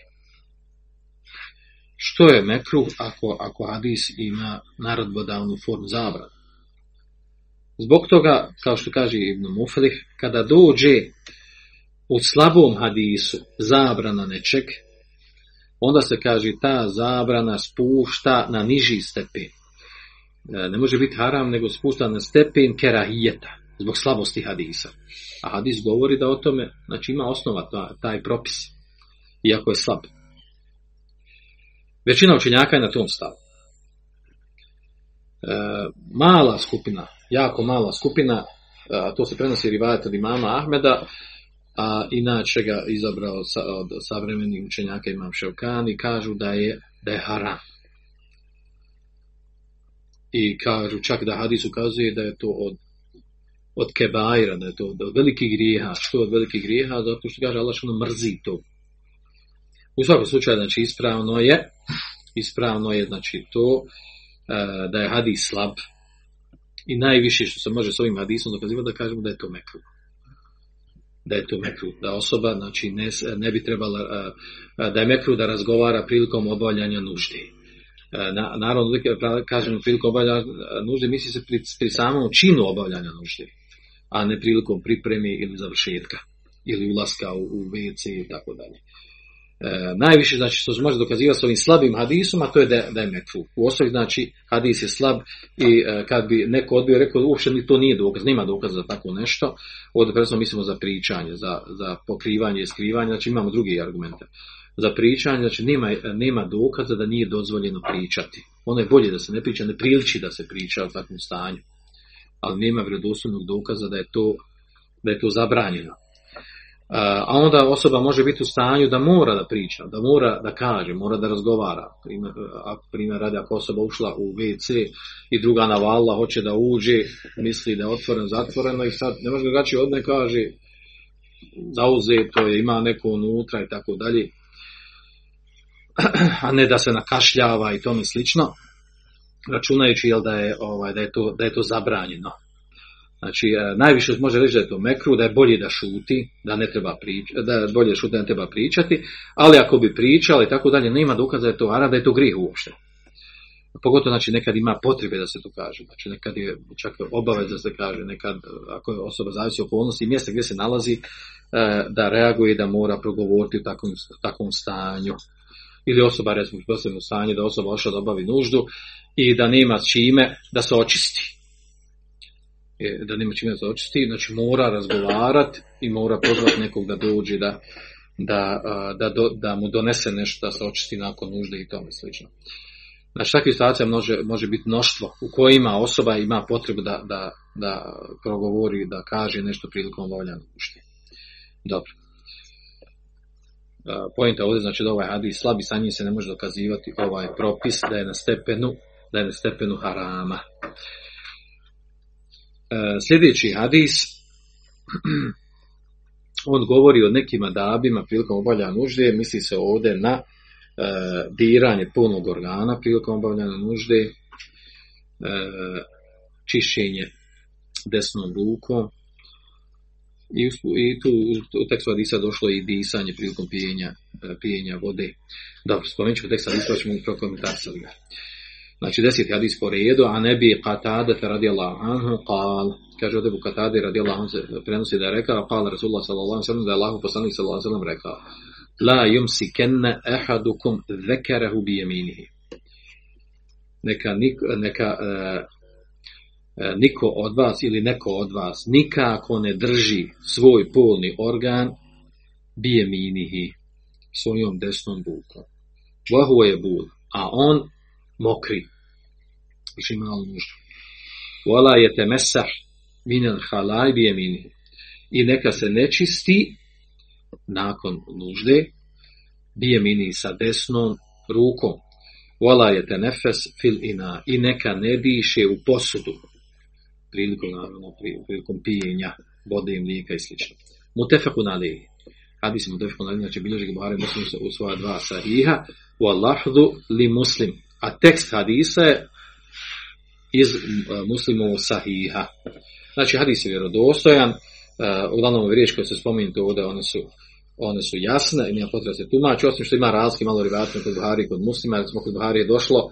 Što je mekruh ako, ako hadis ima narodbodavnu formu zabrana? Zbog toga, kao što kaže Ibn Muflih, kada dođe u slabom hadisu zabrana nečeg, onda se kaže ta zabrana spušta na niži stepen. Ne može biti haram, nego spušta na stepen kerahijeta, zbog slabosti hadisa. A hadis govori da o tome, znači ima osnova taj, taj propis, iako je slab. Većina učenjaka je na tom stavu. E, mala skupina, jako mala skupina, a to se prenosi rivajet od imama Ahmeda, a inače ga izabrao sa, od savremenih učenjaka imam Ševkani, kažu da je, da je haram. I kažu čak da hadis ukazuje da je to od od kebajra, da je to od velikih grijeha. Što od velikih grijeha? Zato što kaže Allah što mrzi to. U svakom slučaju, znači, ispravno je, ispravno je, znači, to da je hadis slab i najviše što se može s ovim hadisom dokazivati da kažemo da je to mekru. Da je to mekru, da osoba znači ne, ne bi trebala, da je mekru da razgovara prilikom obavljanja nužde. Na, naravno, kažemo prilikom obavljanja nužde, misli se pri, pri samom činu obavljanja nužde, a ne prilikom pripremi ili završetka, ili ulaska u, u WC i tako dalje. E, najviše znači što se može dokazivati s ovim slabim hadisom, a to je da, da je mekru. U osnovi znači hadis je slab i e, kad bi neko odbio rekao uopšte ni to nije dokaz, nema dokaza za tako nešto, ovdje prvenstveno mislimo za pričanje, za, za pokrivanje i skrivanje, znači imamo drugi argumente. Za pričanje, znači nema, nema dokaza da nije dozvoljeno pričati. Ono je bolje da se ne priča, ne priliči da se priča u takvom stanju. Ali nema vjerodostojnog dokaza da je to da je to zabranjeno a onda osoba može biti u stanju da mora da priča, da mora da kaže, mora da razgovara. Primjer, primjer radi, ako osoba ušla u WC i druga navala, hoće da uđe, misli da je otvoreno, zatvoreno i sad ne može drugačije od ne kaže zauzeto je, ima neko unutra i tako dalje. A ne da se nakašljava i tome slično, računajući jel, da, je, ovaj, da, je to, da je to zabranjeno. Znači, najviše može reći da je to mekru, da je bolje da šuti, da ne treba pričati, da je bolje šuti, da ne treba pričati, ali ako bi pričali i tako dalje, nema dokaza da je to ara, da je to grih uopšte. Pogotovo, znači, nekad ima potrebe da se to kaže, znači, nekad je čak obavez da se kaže, nekad, ako je osoba zavisi okolnosti i mjesta gdje se nalazi, da reaguje da mora progovoriti u takvom, takvom stanju. Ili osoba, recimo, u posebnom stanju, da osoba ošla da obavi nuždu i da nema čime da se očisti da nema čime se očisti, znači mora razgovarati i mora pozvati nekog da dođe da, da, da, da mu donese nešto da se očisti nakon nužde i tome slično. Znači takvih situacija može, može biti mnoštvo u kojima osoba ima potrebu da, da, da progovori, da kaže nešto prilikom obavljanja nužde. Dobro. Pojenta ovdje znači da ovaj hadis slabi sa njim se ne može dokazivati ovaj propis da je na stepenu da je na stepenu harama. Sljedeći hadis, on govori o nekim adabima prilikom obavljanja nužde, misli se ovdje na e, diranje punog organa prilikom obavljanja nužde, e, čišćenje desnom rukom, i, i tu u tekstu hadisa došlo i disanje prilikom pijenja, pijenja vode. Dobro, spomenut ću tekst hadisa, pa ćemo prokomentarisati ga. Znači deseti hadis po redu, a ne bi Qatada radijallahu anhu qal, kaže ovdje bu Qatada radijallahu anhu prenosi da je rekao, qal Rasulullah sallallahu alaihi sallam, da je Allah poslanik sallallahu alaihi sallam rekao, la yumsikenna ahadukum dhekarahu bi yaminihi. Neka, neka uh, niko od vas ili neko od vas nikako ne drži svoj polni organ bi yaminihi svojom desnom rukom. Vahu je bul, a on mokri. Više malo nuždu. Vala je te mesah minel halaj bijemini. I neka se nečisti nakon nužde bijemini sa desnom rukom. Vala je te nefes fil ina. I neka ne diše u posudu. Prilikom, naravno, prilikom pijenja vode i mlijeka i sl. Mutefakun alihi. Hadis mutefakun alihi, znači bilježi ga Buhari muslim u svoja dva sahiha. Wa lahdu li muslim. A tekst hadisa je iz muslimovog sahiha. Znači, hadis je vjerodostojan, uh, uglavnom riječ koje se spominjete ovdje, one su, one su jasne i nema potreba se tumači, osim što ima razlike malo rivatno kod Buhari i kod muslima, jer smo kod Buhari je došlo,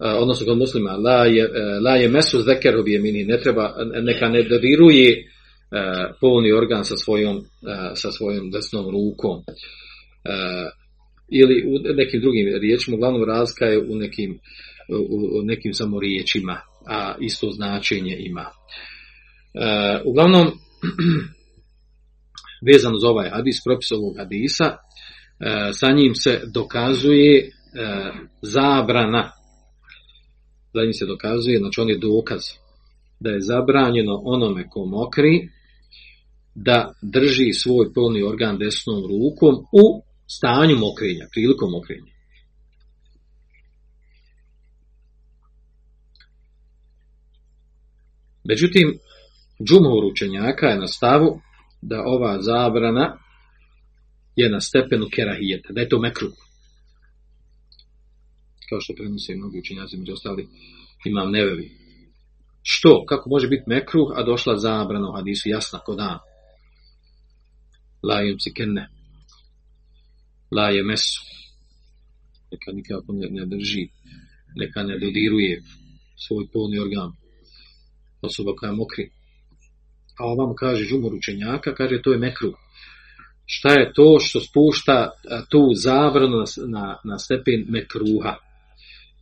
odnosno kod muslima, la je, uh, la je mesu zekeru mini, ne treba, neka ne dodiruje uh, polni organ sa svojom, sa svojom desnom rukom. Ili u nekim drugim riječima, uglavnom razlika je u nekim, u, nekim samo riječima, a isto značenje ima. E, uglavnom, vezano za ovaj hadis, propis ovog hadisa, e, sa njim se dokazuje e, zabrana, za njim se dokazuje, znači on je dokaz da je zabranjeno onome ko mokri da drži svoj polni organ desnom rukom u stanju mokrenja, prilikom mokrenja. Međutim, džumhur učenjaka je na stavu da ova zabrana je na stepenu kerahijeta, da je to mekru. Kao što prenose mnogi učenjaci, među ostali imam nevevi. Što? Kako može biti mekruh, a došla zabrana u hadisu jasna ko dan? La si kenne. La je mesu. Neka nikako ne, ne drži. Neka ne dodiruje svoj polni organ. Osoba koja mokri a ovam kaže žumor učenjaka, kaže to je mekru. Šta je to što spušta tu zabranu na, na stepen mekruha?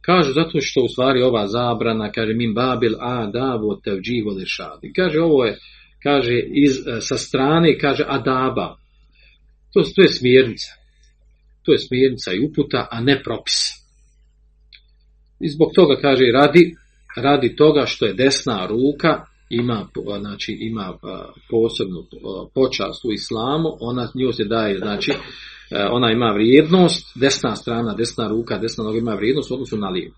Kaže zato što u stvari ova zabrana, kaže min babil a davo tevđivo lešadi. Kaže ovo je, kaže iz, sa strane, kaže adaba. To, to je smjernica. To je smjernica i uputa, a ne propis. I zbog toga kaže radi, radi toga što je desna ruka ima, znači, ima posebnu počast u islamu, ona nju se daje, znači, ona ima vrijednost, desna strana, desna ruka, desna noga ima vrijednost u odnosu na lijevu.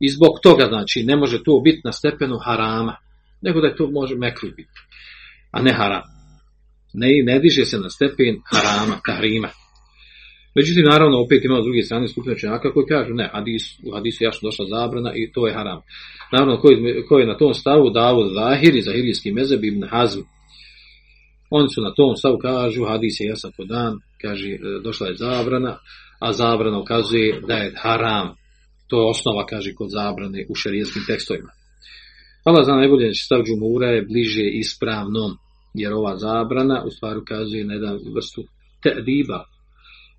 I zbog toga, znači, ne može to biti na stepenu harama, nego da je to može mekru biti, a ne haram. Ne, ne diže se na stepen harama, tahrima. Međutim, naravno, opet ima druge strane skupine učenjaka koji kažu, ne, hadis, u hadisu jasno došla zabrana i to je haram. Naravno, koji, koji je na tom stavu Davud Zahiri, Zahirijski mezeb ibn Hazm, oni su na tom stavu kažu, hadis je jasan po dan, kaže, e, došla je zabrana, a zabrana ukazuje da je haram. To je osnova, kaže, kod zabrane u šarijetskim tekstovima. Allah zna najbolje, stav džumura je bliže ispravnom, jer ova zabrana u stvari ukazuje na jedan vrstu tediba,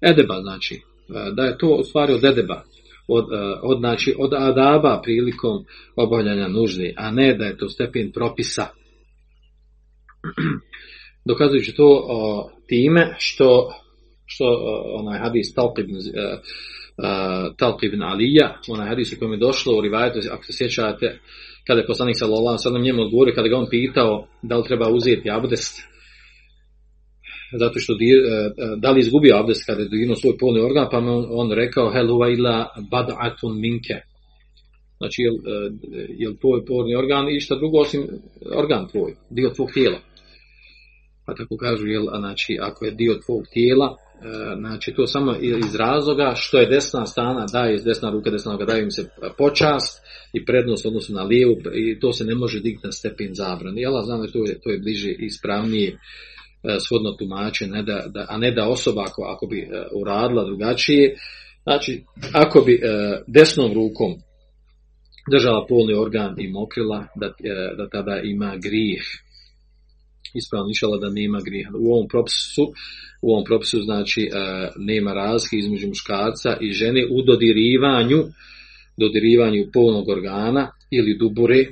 edeba, znači, e, da je to u stvari od edeba, od, e, od, znači, od adaba prilikom obavljanja nužde, a ne da je to stepen propisa. Dokazujući to o, time što, što onaj hadis Talq ibn, uh, Talq ibn Alija, onaj hadis u kojem je došlo u rivajetu, ako se sjećate, kada je poslanik sallallahu sallam njemu odgovorio, kada ga on pitao da li treba uzeti abdest, zato što dir, da li izgubio abdest kada je dirnuo svoj polni organ, pa on, on rekao hel illa bad'atun minke. Znači, jel, jel tvoj polni organ i šta drugo osim organ tvoj, dio tvog tijela. Pa tako kažu, jel, znači, ako je dio tvog tijela, znači to samo iz razloga što je desna strana, daje iz desna ruka, desna daje im se počast i prednost odnosno na lijevu i to se ne može digti na stepen zabrane. Jel, znam da to je, to je bliže i ispravnije shodno tumače, ne da, da, a ne da osoba ako, ako bi uradila drugačije, znači ako bi desnom rukom držala polni organ i mokrila, da, da tada ima grijeh. Ispravno išala da nema grijeha. U ovom propisu, u ovom propisu znači nema razlike između muškarca i žene u dodirivanju dodirivanju polnog organa ili dubure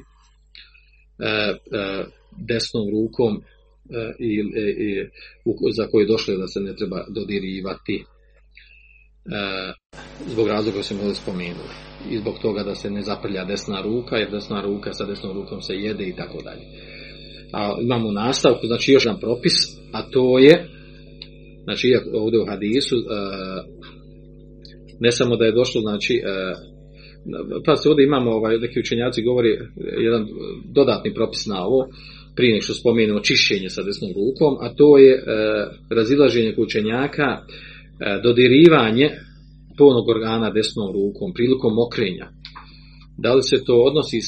desnom rukom i, i, i, za koje došlo da se ne treba dodirivati. zbog razloga smo ovdje spomenuli. I zbog toga da se ne zaprlja desna ruka, jer desna ruka sa desnom rukom se jede i tako dalje. A imamo nastavku, znači još jedan propis, a to je, znači ovdje u hadisu, e, ne samo da je došlo, znači, e, pa se ovdje imamo, ovaj, neki učenjaci govori jedan dodatni propis na ovo, prije nego što spomenemo čišćenje sa desnom rukom, a to je e, razilaženje učenjaka, e, dodirivanje polnog organa desnom rukom prilikom mokrenja. Da li se to odnosi, e,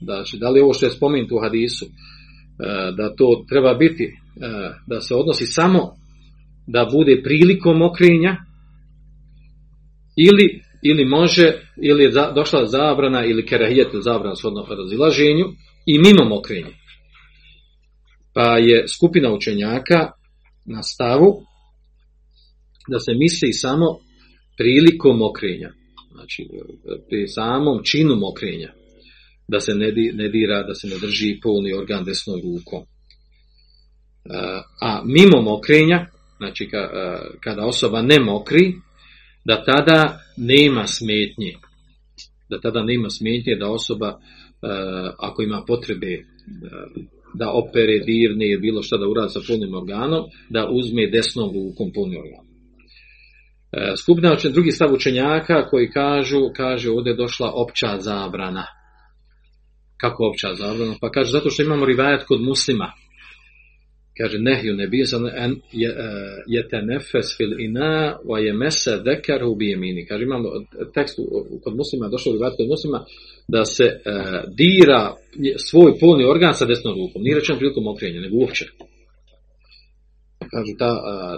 da, da li ovo što je spomenuto u hadisu, e, da to treba biti, e, da se odnosi samo da bude prilikom mokrenja, ili, ili može, ili je došla zabrana ili kerahijet zabrana shodno razilaženju i mimo mokrenja. Pa je skupina učenjaka na stavu da se misli samo prilikom mokrenja. Znači, pri samom činu mokrenja. Da se ne, dira, da se ne drži polni organ desnom rukom. A mimo mokrenja, znači kada osoba ne mokri, da tada nema smetnje. Da tada nema smetnje da osoba, ako ima potrebe da opere, dirne ili bilo šta da uradi sa polnim organom, da uzme desnom rukom polni organ. E, skupina drugi stav učenjaka koji kažu, kaže ovdje je došla opća zabrana. Kako opća zabrana? Pa kaže zato što imamo rivajat kod muslima. Kaže nehju ne bizan en je te nefes fil ina wa je mese dekar u bijemini. Kaže imamo tekst kod muslima, došao rivajat kod muslima, da se e, dira svoj polni organ sa desnom rukom. Nije rečeno prilikom okrenja, nego uopće. Kaže, ta,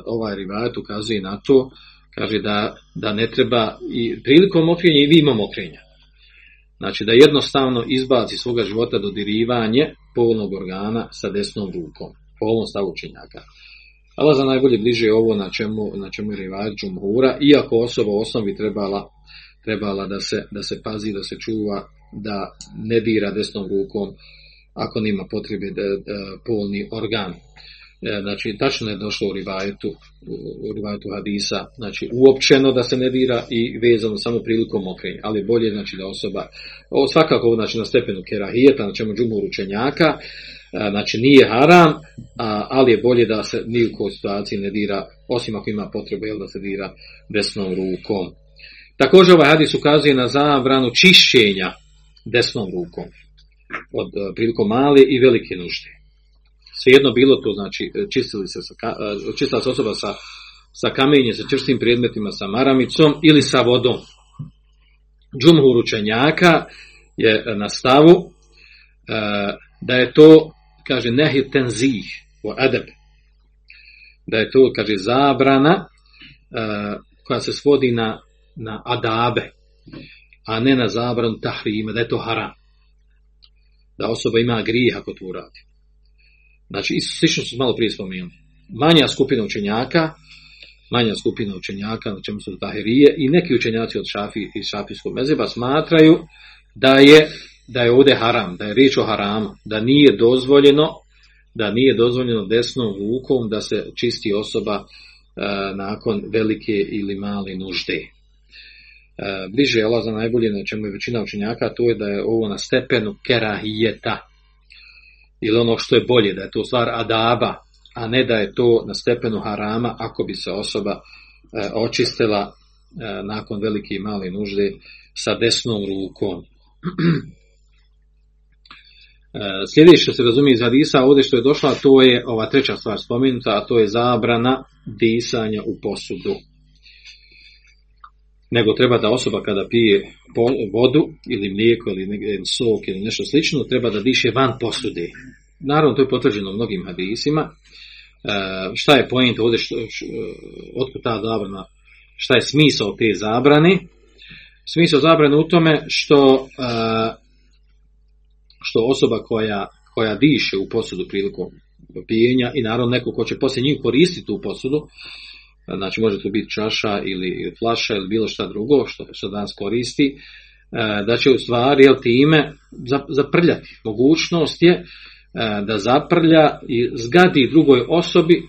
ovaj rivajat ukazuje na to, kaže da, da ne treba i prilikom okrenja i imamo mokrenja. Znači da jednostavno izbaci svoga života dodirivanje polnog organa sa desnom rukom. Po ovom stavu učenjaka. Allah za najbolje bliže ovo na čemu, na čemu je rivajat džumhura, iako osoba u osnovi trebala, trebala da, se, da se pazi, da se čuva da ne dira desnom rukom ako nima potrebe da, polni organ. E, znači, tačno je došlo u rivajetu, u rivajetu hadisa, znači uopćeno da se ne dira i vezano samo prilikom mokrenja, ali bolje znači da osoba, svakako znači na stepenu kerahijeta, na čemu džumu ručenjaka, e, znači nije haram, ali je bolje da se ni u kojoj situaciji ne dira, osim ako ima potrebe da se dira desnom rukom. Također ovaj hadis ukazuje na zabranu čišćenja desnom rukom od e, prilikom male i velike nužde. Svejedno bilo to, znači čistili se sa, e, čistila se osoba sa, sa kamenjem, sa čvrstim predmetima, sa maramicom ili sa vodom. Džumhur učenjaka je na stavu e, da je to, kaže, nehi tenzih o adab. Da je to, kaže, zabrana koja se svodi na, na adabe a ne na zabranu tahrima, da je to haram. Da osoba ima grijeh ako to uradi. Znači, slično su malo prije spomenuli. Manja skupina učenjaka, manja skupina učenjaka, na čemu su tahirije, i neki učenjaci od šafi i šafijskog mezeba smatraju da je, da je ovdje haram, da je riječ o haramu, da nije dozvoljeno da nije dozvoljeno desnom rukom da se čisti osoba e, nakon velike ili male nužde. E, bliže je za najbolje na čemu je većina učenjaka, to je da je ovo na stepenu kerahijeta ili ono što je bolje, da je to stvar adaba, a ne da je to na stepenu harama ako bi se osoba e, očistila nakon velike i male nužde sa desnom rukom. Sljedeće što se razumije iz hadisa, ovdje što je došla, to je ova treća stvar spomenuta, a to je zabrana disanja u posudu nego treba da osoba kada pije vodu ili mlijeko ili sok ili nešto slično, treba da diše van posude. Naravno, to je potvrđeno mnogim hadisima. E, šta je pojent ovdje, što, otkud ta zabrana, šta je smisao te zabrane? Smisao zabrane u tome što, e, što osoba koja, koja diše u posudu prilikom pijenja i naravno neko ko će poslije njih koristiti tu posudu, znači može to biti čaša ili flaša ili bilo šta drugo što se danas koristi, e, da će u stvari jel, time zaprljati. Mogućnost je e, da zaprlja i zgadi drugoj osobi e,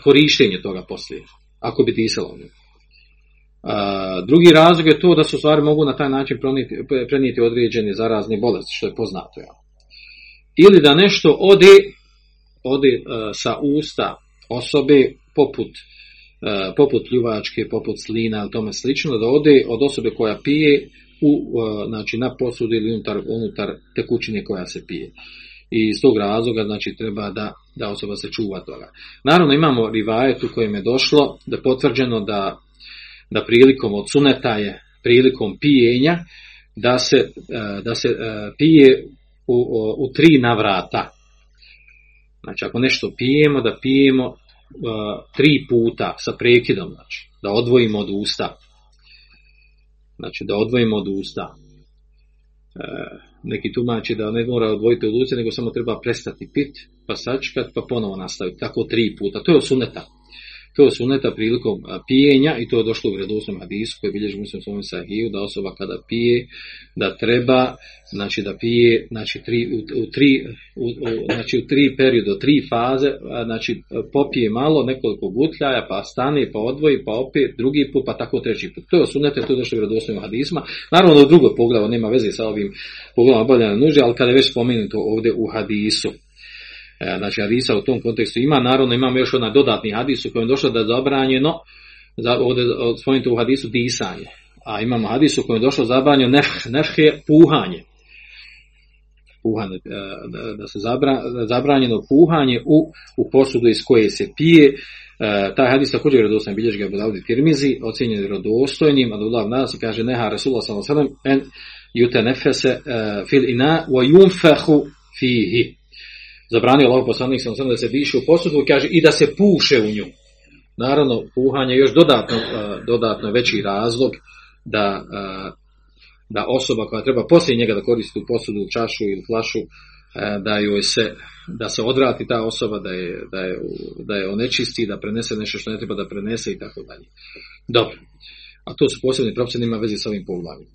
korištenje toga poslije, ako bi disalo A, drugi razlog je to da se u stvari mogu na taj način prenijeti, prenijeti određene zarazne bolesti, što je poznato. Ja. Ili da nešto ode, ode sa usta osobe poput uh, poput pljuvačke, poput slina ili tome slično, da ode od osobe koja pije u, uh, znači, na posudu ili unutar, unutar tekućine koja se pije. I iz tog razloga znači treba da, da osoba se čuva toga. Naravno imamo rivajet u kojem je došlo da potvrđeno da da prilikom od suneta je prilikom pijenja da se, da se pije u, u tri navrata. Znači ako nešto pijemo, da pijemo tri puta sa prekidom, znači da odvojimo od usta. Znači da odvojimo od usta. Neki tumači da ne mora odvojiti od usta, nego samo treba prestati pit, pa sačkat, pa ponovo nastaviti. Tako tri puta. To je od suneta. Prilikom pijenja i to je došlo u vredosnom hadisu koji bilježi muslim svojom sahiju da osoba kada pije da treba znači da pije znači tri, u, u tri u, znači u tri periodu, tri faze znači popije malo nekoliko gutljaja pa stane pa odvoji pa opet drugi put pa tako treći put. To je sunete, to je došlo u vredosnom hadisma. Naravno u drugoj pogledu nema veze sa ovim pogledom obavljanja nužde, ali kada je već spomenuto ovdje u hadisu znači hadisa u tom kontekstu. Ima, naravno imamo još onaj dodatni hadis u kojem je došlo da je zabranjeno, za, ovdje spomenuto u hadisu disanje, a imamo hadis u kojem je došlo zabranjeno nef, nefhe puhanje, puhanje, da, da se zabra, zabranjeno puhanje u, u posudu iz koje se pije, E, taj hadis također je dostan bilježi ga Budavdi Tirmizi, ocjenjen je rodostojnim, a da nas kaže neha Rasulullah sallallahu en jute nefese uh, fil ina wa yunfahu fihi zabranio Allah poslanik sam da se diše u posudu kaže i da se puše u nju. Naravno, puhanje je još dodatno, dodatno veći razlog da, da osoba koja treba poslije njega da koristi tu posudu, čašu ili flašu, da joj se da se odvrati ta osoba, da je, da je, da je onečisti, da prenese nešto što ne treba da prenese i tako dalje. Dobro. A to su posebni propisi, nema vezi sa ovim poglavim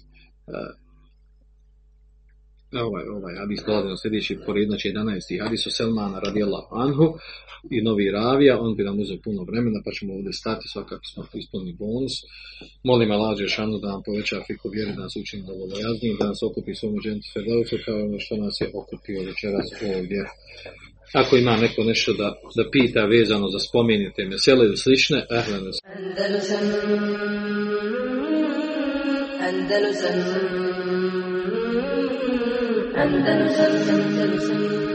ovaj, ovaj hadis dolazi sljedeći pored, znači 11. hadis o Selmana radijallahu anhu i novi ravija, on bi nam uzeo puno vremena, pa ćemo ovdje stati svakako smo ispunili bonus. Molim Allah Žešanu da nam poveća fiku vjeri, da nas učini dovoljno jazni, da nas okupi svom džentu Ferdovcu kao ono što nas je okupio večeras ovdje. Ako ima neko nešto da, da pita vezano za spomenite mesele ili slične. Andalusam Andalusam Andalusam Andalusam